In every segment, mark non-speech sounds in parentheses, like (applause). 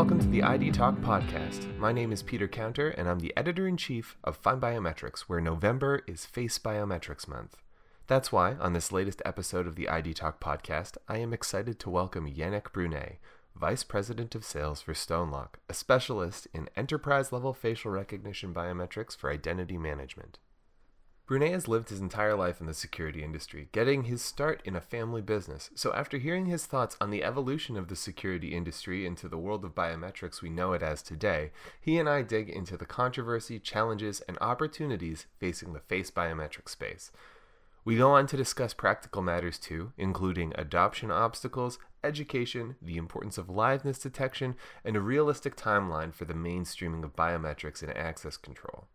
welcome to the ID Talk podcast. My name is Peter Counter, and I'm the editor in chief of FindBiometrics, where November is Face Biometrics Month. That's why, on this latest episode of the ID Talk podcast, I am excited to welcome Yanik Brunet, Vice President of Sales for Stonelock, a specialist in enterprise level facial recognition biometrics for identity management. Brunet has lived his entire life in the security industry, getting his start in a family business. So, after hearing his thoughts on the evolution of the security industry into the world of biometrics we know it as today, he and I dig into the controversy, challenges, and opportunities facing the face biometric space. We go on to discuss practical matters too, including adoption obstacles, education, the importance of liveness detection, and a realistic timeline for the mainstreaming of biometrics and access control.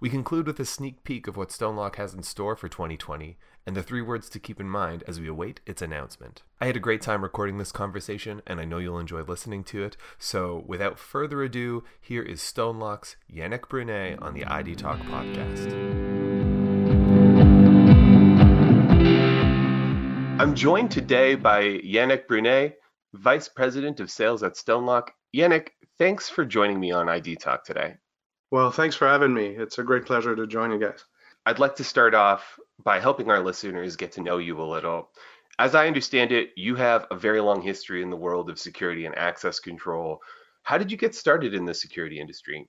We conclude with a sneak peek of what Stonelock has in store for 2020 and the three words to keep in mind as we await its announcement. I had a great time recording this conversation, and I know you'll enjoy listening to it. So, without further ado, here is Stonelock's Yanik Brunet on the ID Talk podcast. I'm joined today by Yanik Brunet, Vice President of Sales at Stonelock. Yanik, thanks for joining me on ID Talk today. Well, thanks for having me. It's a great pleasure to join you guys. I'd like to start off by helping our listeners get to know you a little. As I understand it, you have a very long history in the world of security and access control. How did you get started in the security industry?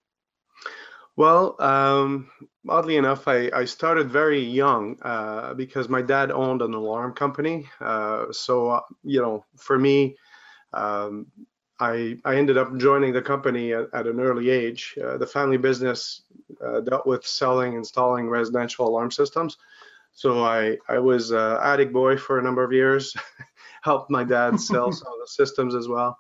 Well, um, oddly enough, I, I, started very young uh, because my dad owned an alarm company. Uh, so, uh, you know, for me, um, I, I ended up joining the company at, at an early age. Uh, the family business uh, dealt with selling, installing residential alarm systems. So I, I was uh, attic boy for a number of years, (laughs) helped my dad sell (laughs) some of the systems as well.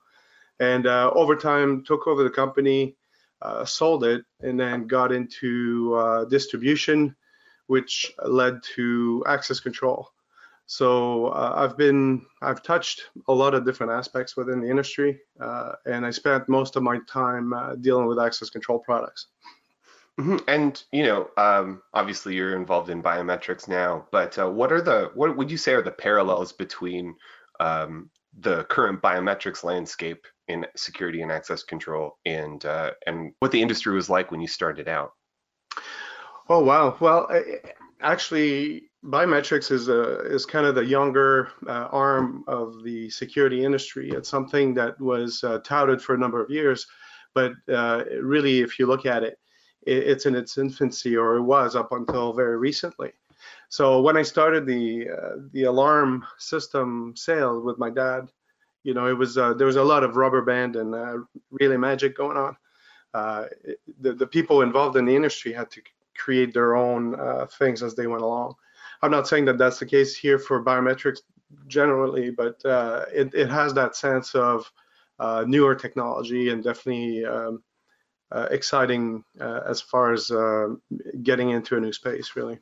And uh, over time, took over the company, uh, sold it, and then got into uh, distribution, which led to access control. So uh, I've been I've touched a lot of different aspects within the industry, uh, and I spent most of my time uh, dealing with access control products. Mm-hmm. And you know, um, obviously you're involved in biometrics now, but uh, what are the what would you say are the parallels between um, the current biometrics landscape in security and access control and uh, and what the industry was like when you started out? Oh wow! Well, actually biometrics is a is kind of the younger uh, arm of the security industry. It's something that was uh, touted for a number of years, but uh, really, if you look at it, it, it's in its infancy, or it was up until very recently. So when I started the uh, the alarm system sale with my dad, you know, it was uh, there was a lot of rubber band and uh, really magic going on. the the people involved in the industry had to create their own things as they went along. I'm not saying that that's the case here for biometrics generally, but uh, it, it has that sense of uh, newer technology and definitely um, uh, exciting uh, as far as uh, getting into a new space, really.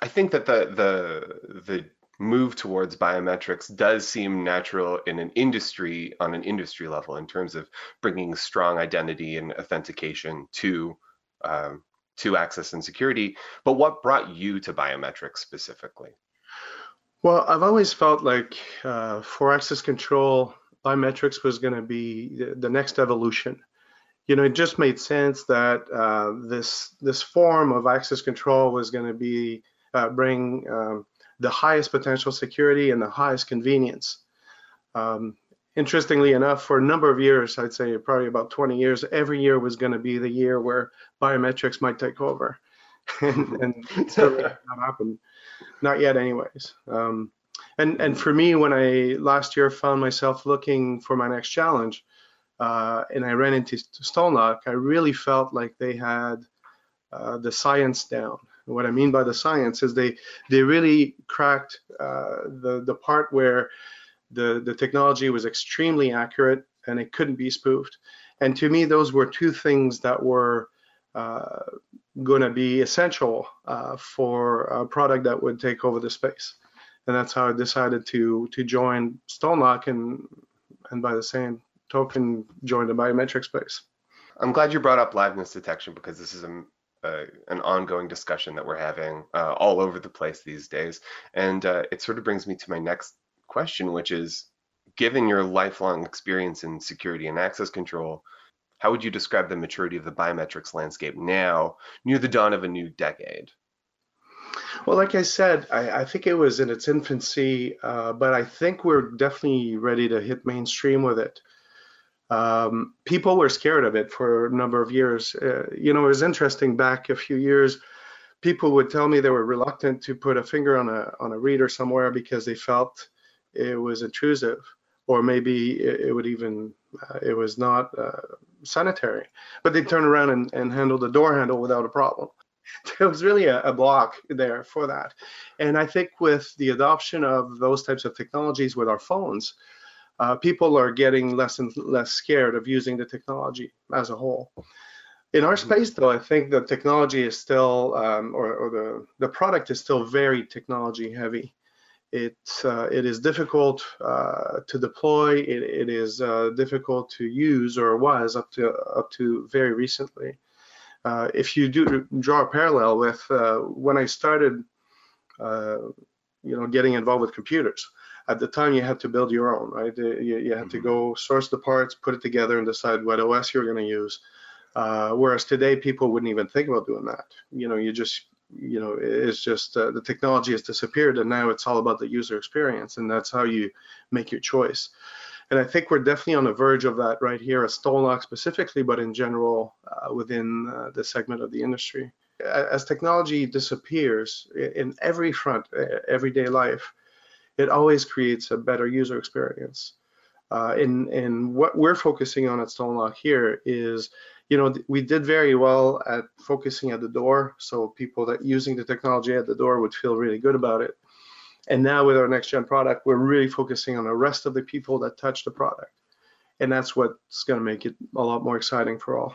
I think that the the the move towards biometrics does seem natural in an industry on an industry level in terms of bringing strong identity and authentication to um, to access and security. But what brought you to biometrics specifically? Well, I've always felt like uh, for access control, biometrics was going to be the, next evolution. You know, it just made sense that uh, this this form of access control was going to be uh, bring um, the highest potential security and the highest convenience. Um, interestingly enough, for a number of years, I'd say probably about 20 years, every year was going to be the year where biometrics might take over. (laughs) and, and not happened. Not yet, anyways. Um, and and for me, when I last year found myself looking for my next challenge, uh, and I ran into Stonelock, I really felt like they had uh, the science down. What I mean by the science is they they really cracked uh, the the part where the, the technology was extremely accurate and it couldn't be spoofed. And to me, those were two things that were uh, going to be essential uh, for a product that would take over the space. And that's how I decided to to join Stonelock and and by the same token join the biometric space. I'm glad you brought up liveness detection because this is a, uh, an ongoing discussion that we're having uh, all over the place these days. And uh, it sort of brings me to my next question, which is given your lifelong experience in security and access control, how would you describe the maturity of the biometrics landscape now, near the dawn of a new decade? Well, like I said, I, I think it was in its infancy, uh, but I think we're definitely ready to hit mainstream with it. Um, people were scared of it for a number of years. Uh, you know, it was interesting back a few years. People would tell me they were reluctant to put a finger on a on a reader somewhere because they felt it was intrusive, or maybe it, it would even uh, it was not uh, sanitary. But they'd turn around and, and handle the door handle without a problem. (laughs) there was really a, a, block there for that. And I think with the adoption of those types of technologies with our phones, uh, people are getting less and less scared of using the technology as a whole. In our space, though, I think the technology is still, um, or, or, the, the product is still very technology heavy. It, uh, it is difficult uh, to deploy. It, it is uh, difficult to use, or was up to up to very recently. Uh, if you do draw a parallel with uh, when I started, uh, you know, getting involved with computers, at the time you had to build your own, right? You, you had mm-hmm. to go source the parts, put it together, and decide what OS you're going to use. Uh, whereas today, people wouldn't even think about doing that. You know, you just, you know, it's just uh, the technology has disappeared, and now it's all about the user experience, and that's how you make your choice. And I think we're definitely on the verge of that right here at StoneLock specifically, but in general uh, within uh, the segment of the industry. As technology disappears in every front, everyday life, it always creates a better user experience. Uh, and, and what we're focusing on at StoneLock here is, you know, we did very well at focusing at the door, so people that using the technology at the door would feel really good about it. And now with our next gen product, we're really focusing on the rest of the people that touch the product. And that's what's going to make it a lot more exciting for all.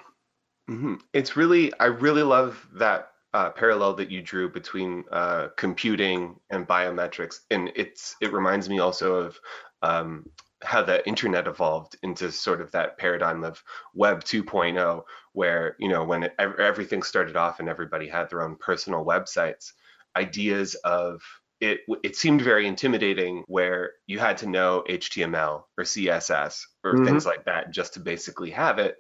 Mm-hmm. It's really, I really love that uh, parallel that you drew between uh, computing and biometrics. And it's, it reminds me also of um, how the internet evolved into sort of that paradigm of web 2.0 where you know when it, everything started off and everybody had their own personal websites ideas of it it seemed very intimidating where you had to know HTML or CSS or mm-hmm. things like that just to basically have it.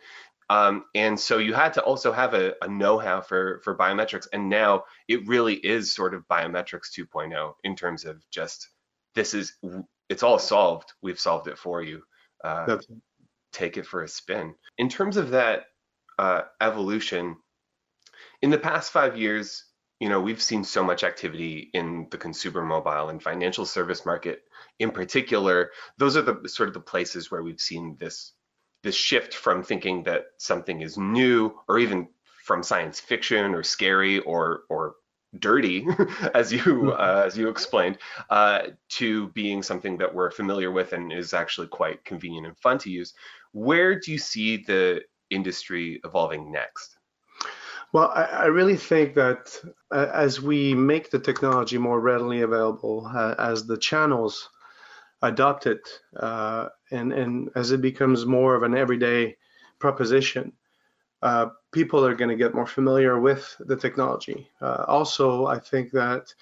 Um, and so you had to also have a, a, know-how for for biometrics. And now it really is sort of biometrics 2.0 in terms of just this is it's all solved. We've solved it for you. Uh, take it for a spin. In terms of that uh, evolution, in the past five years, you know, we've seen so much activity in the consumer mobile and financial service market in particular. Those are the sort of the places where we've seen this this shift from thinking that something is new or even from science fiction or scary or or dirty, (laughs) as you mm-hmm. uh, as you explained, uh, to being something that we're familiar with and is actually quite convenient and fun to use. Where do you see the industry evolving next? Well, I, I, really think that uh, as we make the technology more readily available, uh, as the channels adopt it, uh, and, and as it becomes more of an everyday proposition, uh, people are going to get more familiar with the technology. Uh, also, I think that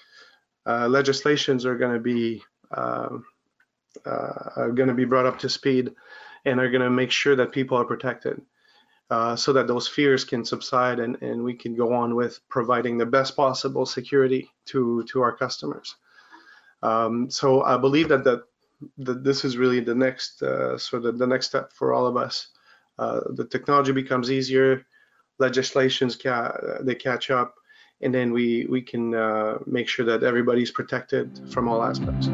uh, legislations are going to be are going to be brought up to speed and are going to make sure that people are protected uh, so that those fears can subside and, and we can go on with providing the best possible security to, to our customers. Um, so I believe that, that, that this is really the next uh, sort of the next step for all of us. Uh, the technology becomes easier, legislations ca- they catch up, and then we we can uh, make sure that everybody's protected from all aspects.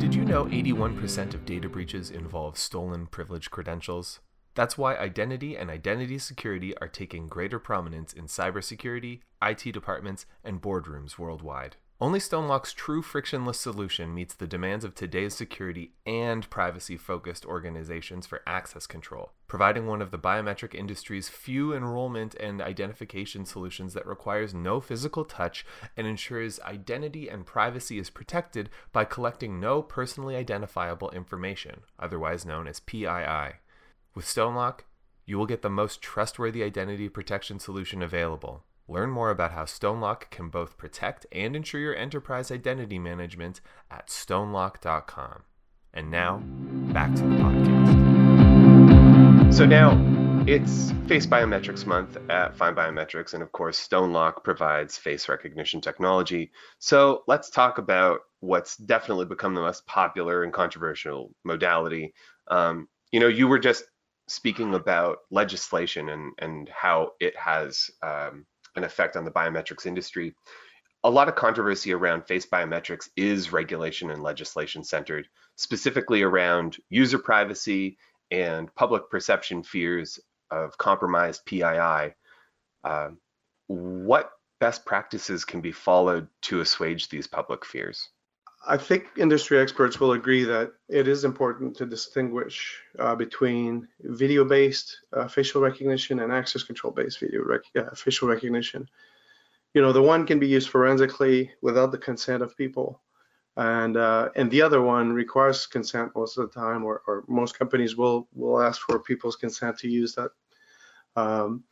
Did you know 81% of data breaches involve stolen privilege credentials? That's why identity and identity security are taking greater prominence in cybersecurity, IT departments, and boardrooms worldwide. Only StoneLock's true frictionless solution meets the demands of today's security and privacy focused organizations for access control, providing one of the biometric industry's few enrollment and identification solutions that requires no physical touch and ensures identity and privacy is protected by collecting no personally identifiable information, otherwise known as PII. With StoneLock, you will get the most trustworthy identity protection solution available Learn more about how Stonelock can both protect and ensure your enterprise identity management at stonelock.com. And now, back to the podcast. So now it's Face Biometrics Month at FindBiometrics, and of course, Stonelock provides face recognition technology. So let's talk about what's definitely become the most popular and controversial modality. Um, you know, you were just speaking about legislation and and how it has um, an effect on the biometrics industry. A lot of controversy around face biometrics is regulation and legislation centered, specifically around user privacy and public perception fears of compromised PII. Uh, what best practices can be followed to assuage these public fears? I think industry experts will agree that it is important to distinguish uh, between video-based uh, facial recognition and access control-based video rec uh, facial recognition. You know, the one can be used forensically without the consent of people, and uh, and the other one requires consent most of the time, or, or most companies will will ask for people's consent to use that. Um,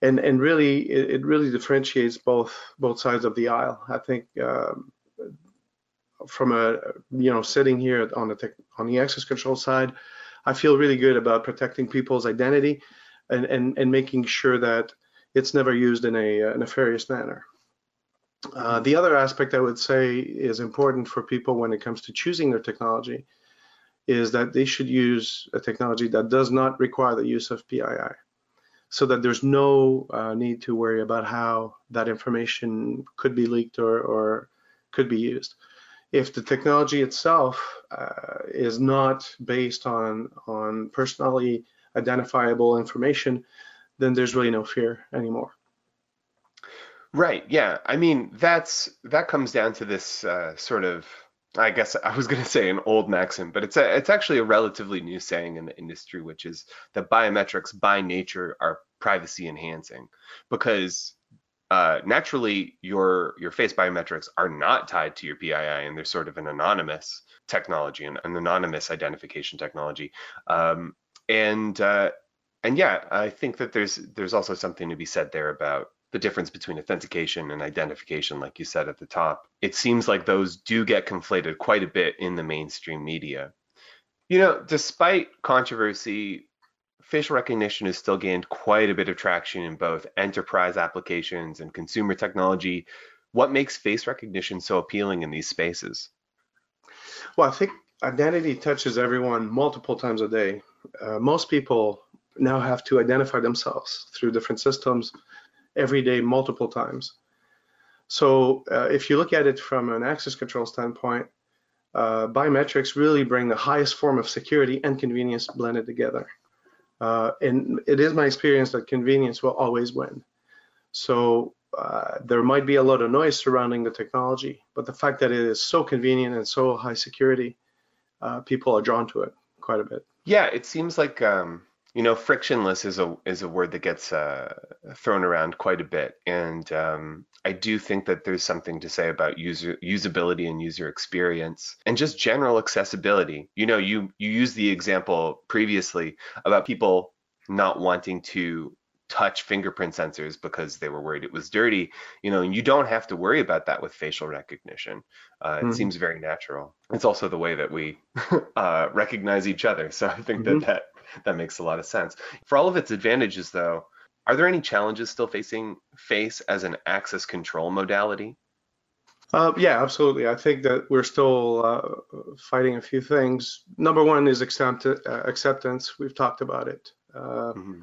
and and really, it, it, really differentiates both both sides of the aisle. I think. Um, from a you know sitting here on the tech, on the access control side, I feel really good about protecting people's identity and and, and making sure that it's never used in a, a nefarious manner. Uh, the other aspect I would say is important for people when it comes to choosing their technology is that they should use a technology that does not require the use of PII so that there's no uh, need to worry about how that information could be leaked or, or could be used if the technology itself uh, is not based on on personally identifiable information, then there's really no fear anymore. Right. Yeah. I mean, that's that comes down to this uh, sort of. I guess I was (laughs) going to say an old maxim, but it's a, it's actually a relatively new saying in the industry, which is that biometrics by nature are privacy enhancing, because uh, naturally your your face biometrics are not tied to your PII and they're sort of an anonymous technology an, an anonymous identification technology. Um, and uh, and yeah I think that there's there's also something to be said there about the difference between authentication and identification like you said at the top. It seems like those do get conflated quite a bit in the mainstream media. You know despite controversy facial recognition has still gained quite a bit of traction in both enterprise applications and consumer technology. What makes face recognition so appealing in these spaces? Well, I think identity touches everyone multiple times a day. Uh, most people now have to identify themselves through different systems every day, multiple times. So uh, if you look at it from an access control standpoint, uh, biometrics really bring the highest form of security and convenience blended together. Uh, and it is my experience that convenience will always win. So uh, there might be a lot of noise surrounding the technology, but the fact that it is so convenient and so high security, uh, people are drawn to it quite a bit. Yeah, it seems like um, you know frictionless is a is a word that gets uh, thrown around quite a bit, and um, I do think that there's something to say about user usability and user experience and just general accessibility. You know, you you used the example previously about people not wanting to touch fingerprint sensors because they were worried it was dirty. You know, and you don't have to worry about that with facial recognition. Uh, it mm-hmm. seems very natural. It's also the way that we (laughs) uh, recognize each other. So I think mm-hmm. that that that makes a lot of sense. For all of its advantages, though, are there any challenges still facing face as an access control modality? Uh, yeah, absolutely. I think that we're still uh, fighting a few things. Number one is accept- uh, acceptance. We've talked about it. Uh, mm-hmm.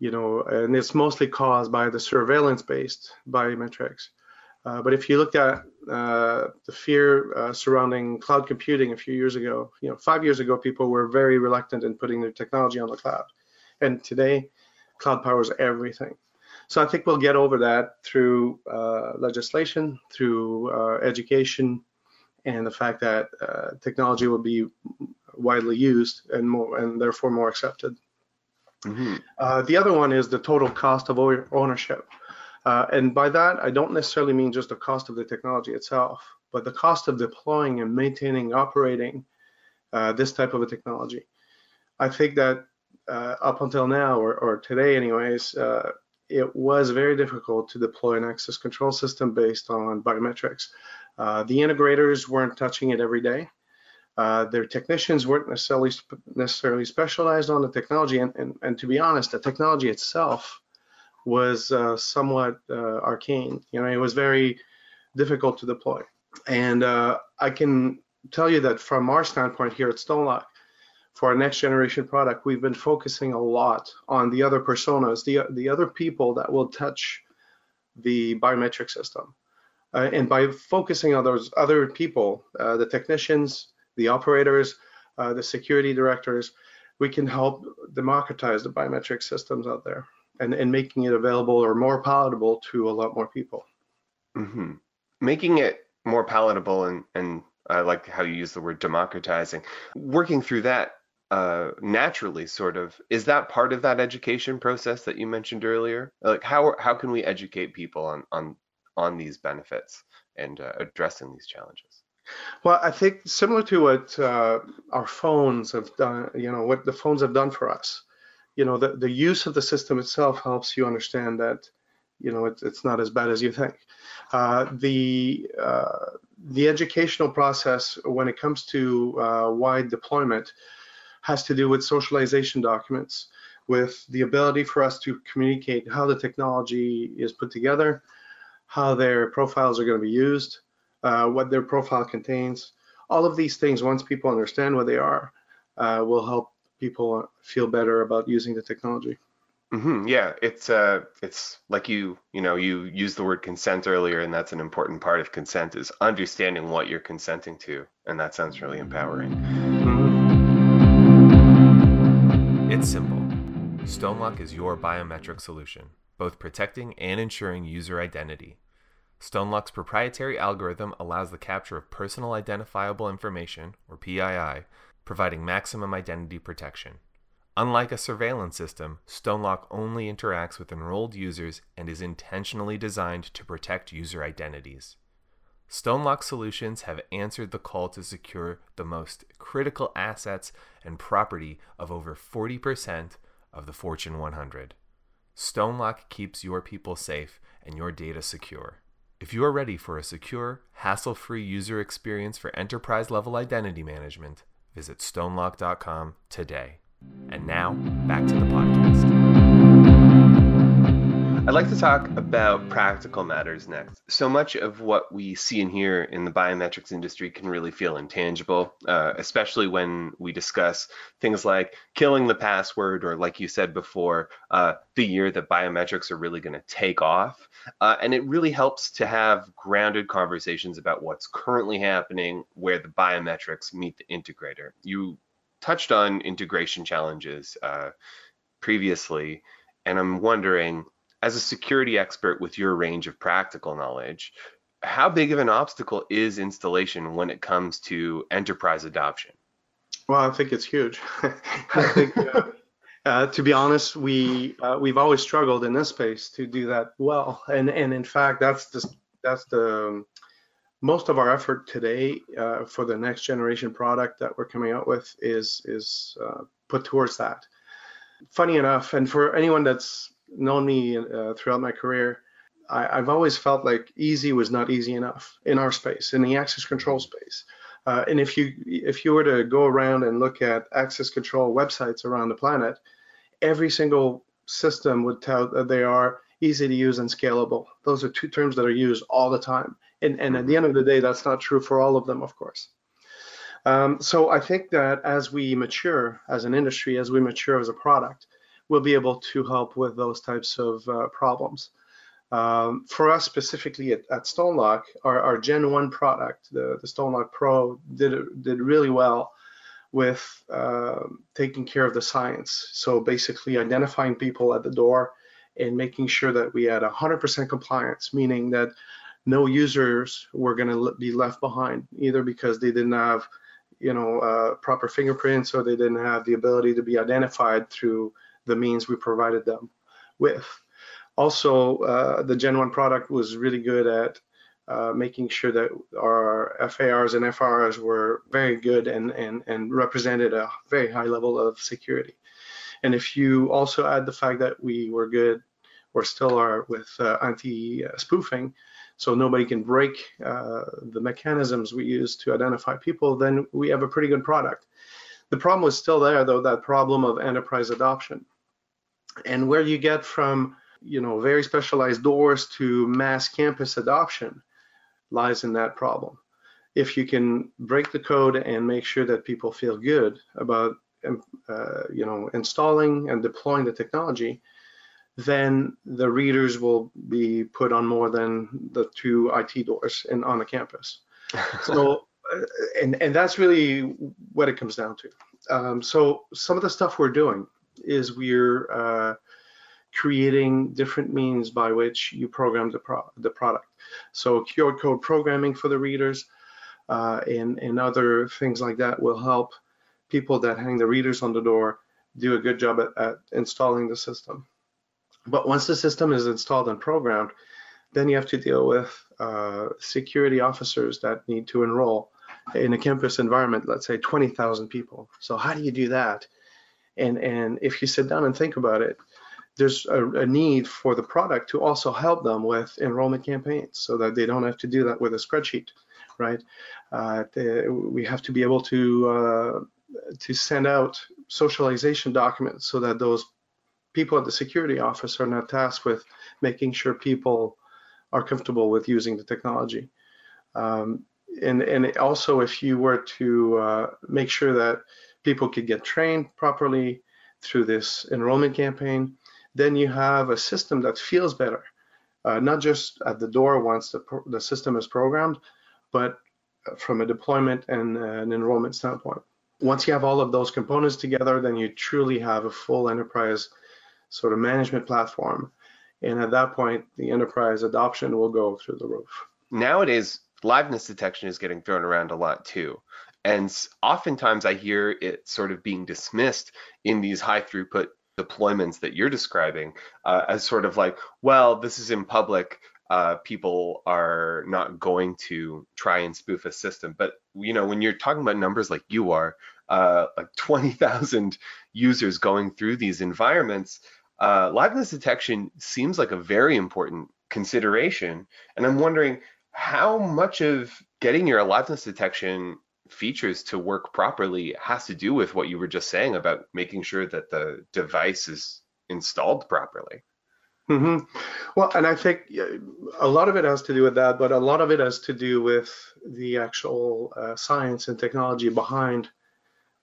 You know, and it's mostly caused by the surveillance-based biometrics. Uh, but if you look at uh, the fear surrounding cloud computing a few years ago, you know, five years ago, people were very reluctant in putting their technology on the cloud, and today cloud powers everything. So I think we'll get over that through uh, legislation, through uh, education, and the fact that uh, technology will be widely used and more, and therefore more accepted. Mm-hmm. Uh, the other one is the total cost of ownership, uh, and by that I don't necessarily mean just the cost of the technology itself, but the cost of deploying and maintaining, operating uh, this type of a technology. I think that uh, up until now, or, or today anyways, uh, it was very difficult to deploy an access control system based on biometrics. Uh, the integrators weren't touching it every day. Uh, their technicians weren't necessarily necessarily specialized on the technology, and, and, and to be honest, the technology itself was uh, somewhat uh, arcane. You know, it was very difficult to deploy. And uh, I can tell you that from our standpoint here at Stonelock, for our next generation product, we've been focusing a lot on the other personas, the the other people that will touch the biometric system. Uh, and by focusing on those other people, uh, the technicians, the operators, uh, the security directors, we can help democratize the biometric systems out there and, and making it available or more palatable to a lot more people. Mm-hmm. Making it more palatable and, and I like how you use the word democratizing. Working through that uh, naturally, sort of, is that part of that education process that you mentioned earlier? Like how how can we educate people on on on these benefits and uh, addressing these challenges? Well, I think similar to what uh, our phones have done, you know, what the phones have done for us. You know, the, the use of the system itself helps you understand that, you know, it's, it's not as bad as you think. Uh, the uh, the educational process when it comes to uh, wide deployment has to do with socialization documents, with the ability for us to communicate how the technology is put together, how their profiles are going to be used, uh, what their profile contains. All of these things, once people understand what they are, uh, will help people feel better about using the technology. Mm-hmm. Yeah, it's uh, it's like you, you know, you used the word consent earlier, and that's an important part of consent is understanding what you're consenting to, and that sounds really empowering. It's simple. Stonelock is your biometric solution, both protecting and ensuring user identity. Stonelock's proprietary algorithm allows the capture of personal identifiable information, or PII, providing maximum identity protection. Unlike a surveillance system, Stonelock only interacts with enrolled users and is intentionally designed to protect user identities. Stonelock solutions have answered the call to secure the most critical assets and property of over 40% of the Fortune 100. Stonelock keeps your people safe and your data secure. If you are ready for a secure, hassle free user experience for enterprise level identity management, visit stonelock.com today. And now, back to the podcast. I'd like to talk about practical matters next. So much of what we see and hear in the biometrics industry can really feel intangible, uh, especially when we discuss things like killing the password, or like you said before, uh, the year that biometrics are really going to take off. Uh, and it really helps to have grounded conversations about what's currently happening, where the biometrics meet the integrator. You touched on integration challenges uh, previously, and I'm wondering, as a security expert with your range of practical knowledge, how big of an obstacle is installation when it comes to enterprise adoption? Well, I think it's huge. (laughs) I think, uh, uh, to be honest, we uh, we've always struggled in this space to do that well, and and in fact, that's just that's the um, most of our effort today uh, for the next generation product that we're coming out with is is uh, put towards that. Funny enough, and for anyone that's known me uh, throughout my career, I, have always felt like easy was not easy enough in our space, in the access control space. Uh, and if you if you were to go around and look at access control websites around the planet, every single system would tell that they are easy to use and scalable. Those are two terms that are used all the time. And, and at the end of the day, that's not true for all of them, of course. Um, so I think that as we mature as an industry, as we mature as a product, we'll be able to help with those types of uh, problems. Um, for us specifically at, at Stonelock, our, our, Gen 1 product, the, the Stonelock Pro, did, did really well with uh, taking care of the science. So basically identifying people at the door and making sure that we had 100% compliance, meaning that no users were going to be left behind, either because they didn't have, you know, uh, proper fingerprints or they didn't have the ability to be identified through the means we provided them with. Also, uh, the Gen 1 product was really good at uh, making sure that our FARs and FRs were very good and, and, and represented a very high level of security. And if you also add the fact that we were good or still are with uh, anti-spoofing, so nobody can break uh, the mechanisms we use to identify people, then we have a pretty good product. The problem was still there, though, that problem of enterprise adoption. And where you get from, you know, very specialized doors to mass campus adoption lies in that problem. If you can break the code and make sure that people feel good about, um, uh, you know, installing and deploying the technology, then the readers will be put on more than the two IT doors in on a campus. (laughs) so, and and that's really what it comes down to. Um, so some of the stuff we're doing is we're uh, creating different means by which you program the, pro the product. So QR code programming for the readers uh, and, and other things like that will help people that hang the readers on the door do a good job at, at installing the system. But once the system is installed and programmed, then you have to deal with uh, security officers that need to enroll in a campus environment, let's say 20,000 people. So how do you do that? And, and if you sit down and think about it, there's a, a, need for the product to also help them with enrollment campaigns so that they don't have to do that with a spreadsheet, right? Uh, they, we have to be able to uh, to send out socialization documents so that those people at the security office are not tasked with making sure people are comfortable with using the technology. Um, and, and also if you were to uh, make sure that people could get trained properly through this enrollment campaign, then you have a system that feels better, uh, not just at the door once the, the system is programmed, but from a deployment and uh, an enrollment standpoint. Once you have all of those components together, then you truly have a full enterprise sort of management platform. And at that point, the enterprise adoption will go through the roof. Nowadays, liveness detection is getting thrown around a lot too. And oftentimes I hear it sort of being dismissed in these high throughput deployments that you're describing uh, as sort of like, well, this is in public. Uh, people are not going to try and spoof a system. But you know, when you're talking about numbers like you are, uh, like 20,000 users going through these environments, uh, liveness detection seems like a very important consideration. And I'm wondering how much of getting your liveness detection features to work properly has to do with what you were just saying about making sure that the device is installed properly. Mm-hmm. Well, and I think a lot of it has to do with that, but a lot of it has to do with the actual uh, science and technology behind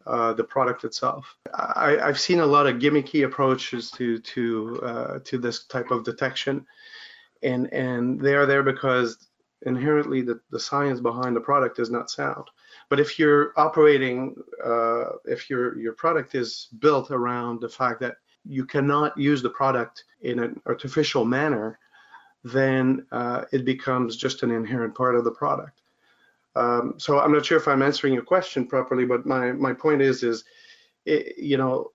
uh, the product itself. I, have seen a lot of gimmicky approaches to to uh, to this type of detection, and and they are there because inherently the, the science behind the product is not sound. But if you're operating, uh, if your your product is built around the fact that you cannot use the product in an artificial manner, then uh, it becomes just an inherent part of the product. Um, so I'm not sure if I'm answering your question properly, but my, my point is, is it, you know,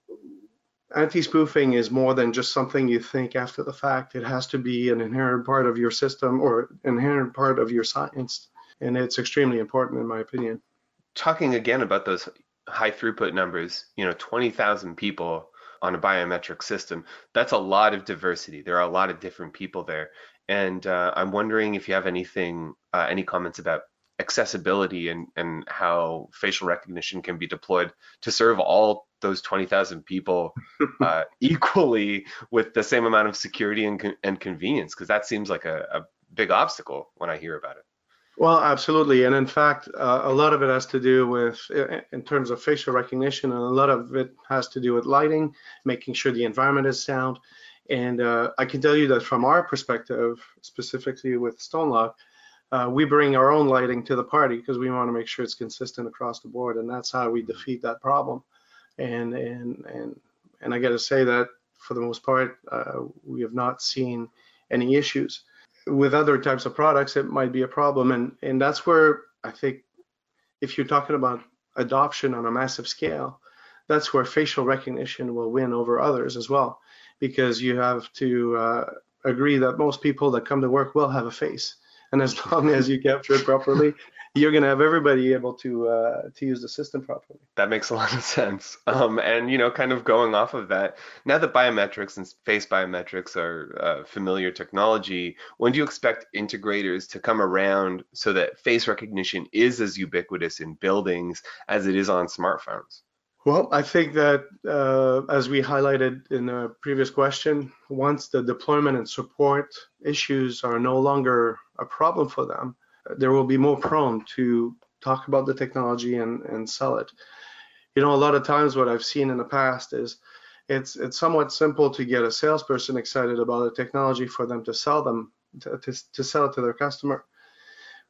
anti-spoofing is more than just something you think after the fact. It has to be an inherent part of your system or inherent part of your science, and it's extremely important in my opinion. Talking again about those high throughput numbers, you know, 20,000 people on a biometric system, that's a lot of diversity. There are a lot of different people there. And uh, I'm wondering if you have anything, uh, any comments about accessibility and, and how facial recognition can be deployed to serve all those 20,000 people uh, (laughs) equally with the same amount of security and, and convenience because that seems like a, a, big obstacle when I hear about it. Well, absolutely. And in fact, uh, a lot of it has to do with, in terms of facial recognition, and a lot of it has to do with lighting, making sure the environment is sound. And uh, I can tell you that from our perspective, specifically with StoneLock, uh, we bring our own lighting to the party because we want to make sure it's consistent across the board, and that's how we defeat that problem. And and and and I got to say that for the most part, uh, we have not seen any issues. With other types of products, it might be a problem, and and that's where I think if you're talking about adoption on a massive scale, that's where facial recognition will win over others as well, because you have to uh, agree that most people that come to work will have a face. And as (laughs) long as you capture it properly, you're going to have everybody able to uh, to use the system properly. That makes a lot of sense. Um, and you know, kind of going off of that, now that biometrics and face biometrics are uh, familiar technology, when do you expect integrators to come around so that face recognition is as ubiquitous in buildings as it is on smartphones? Well, I think that uh, as we highlighted in the previous question, once the deployment and support issues are no longer a problem for them, there will be more prone to talk about the technology and, and sell it. You know, a lot of times what I've seen in the past is it's it's somewhat simple to get a salesperson excited about a technology for them to sell them to, to, to sell it to their customer.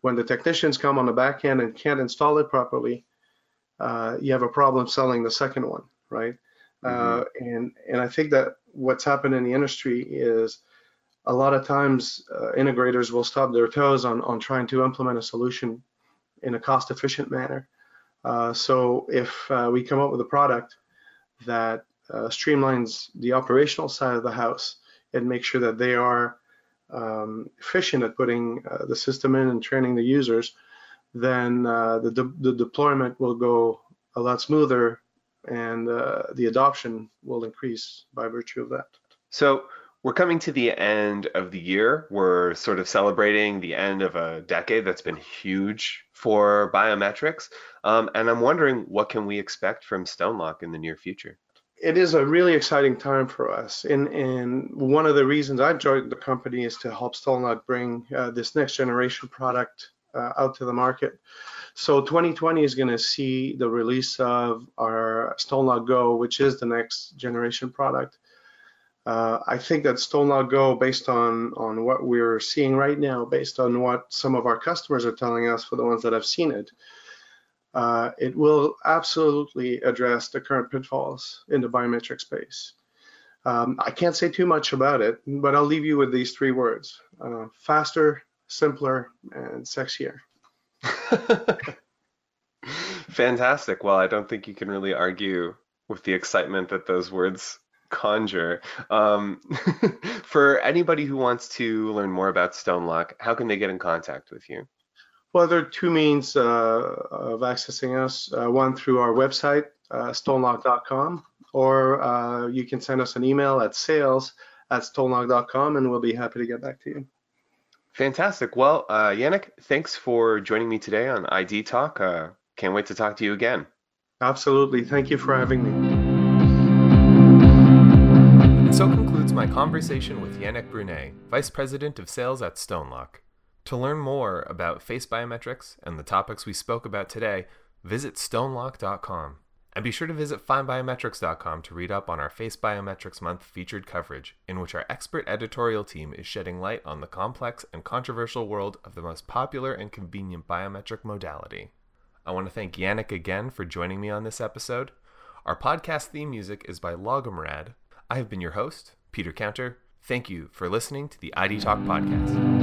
When the technicians come on the back end and can't install it properly, uh, you have a problem selling the second one, right? Mm-hmm. Uh, and and I think that what's happened in the industry is a lot of times uh, integrators will stub their toes on on trying to implement a solution in a cost efficient manner. Uh, so if uh, we come up with a product that uh, streamlines the operational side of the house and make sure that they are um, efficient at putting the system in and training the users, then uh, the, de- the deployment will go a lot smoother and uh, the adoption will increase by virtue of that. So we're coming to the end of the year. We're sort of celebrating the end of a decade that's been huge for biometrics. Um, and I'm wondering what can we expect from StoneLock in the near future? It is a really exciting time for us. And, and one of the reasons I joined the company is to help StoneLock bring uh, this next generation product uh, out to the market. So 2020 is going to see the release of our StoneLock Go, which is the next generation product. Uh, I think that StoneLock Go, based on on what we're seeing right now, based on what some of our customers are telling us for the ones that have seen it, uh, it will absolutely address the current pitfalls in the biometric space. Um, I can't say too much about it, but I'll leave you with these three words: uh, faster, simpler, and sexier. (laughs) Fantastic. Well, I don't think you can really argue with the excitement that those words conjure. Um, (laughs) for anybody who wants to learn more about StoneLock, how can they get in contact with you? Well, there are two means uh, of accessing us. Uh, one through our website, uh, stonelock.com, or uh, you can send us an email at sales at stonelock.com and we'll be happy to get back to you. Fantastic. Well, uh, Yanik, thanks for joining me today on ID Talk. Uh, can't wait to talk to you again. Absolutely. Thank you for having me. My conversation with Yanik Brunet, Vice President of Sales at StoneLock. To learn more about face biometrics and the topics we spoke about today, visit stonelock.com. And be sure to visit findbiometrics.com to read up on our Face Biometrics Month featured coverage, in which our expert editorial team is shedding light on the complex and controversial world of the most popular and convenient biometric modality. I want to thank Yanik again for joining me on this episode. Our podcast theme music is by Logomrad. I have been your host, Peter Counter. Thank you for listening to the ID Talk podcast.